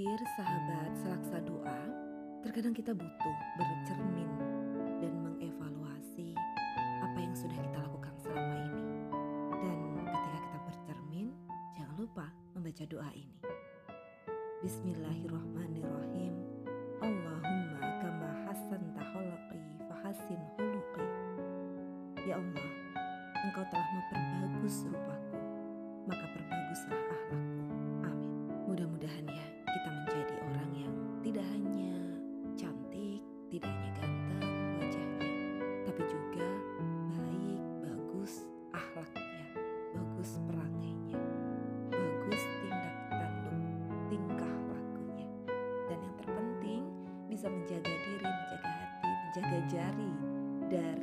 Dear sahabat selaksa doa, terkadang kita butuh bercermin dan mengevaluasi apa yang sudah kita lakukan selama ini. Dan ketika kita bercermin, jangan lupa membaca doa ini. Bismillahirrahmanirrahim. Allahumma kama hasan taholaki fahasin huluki. Ya Allah, Engkau telah memperbagus rupaku, bisa menjaga diri, menjaga hati, menjaga jari dari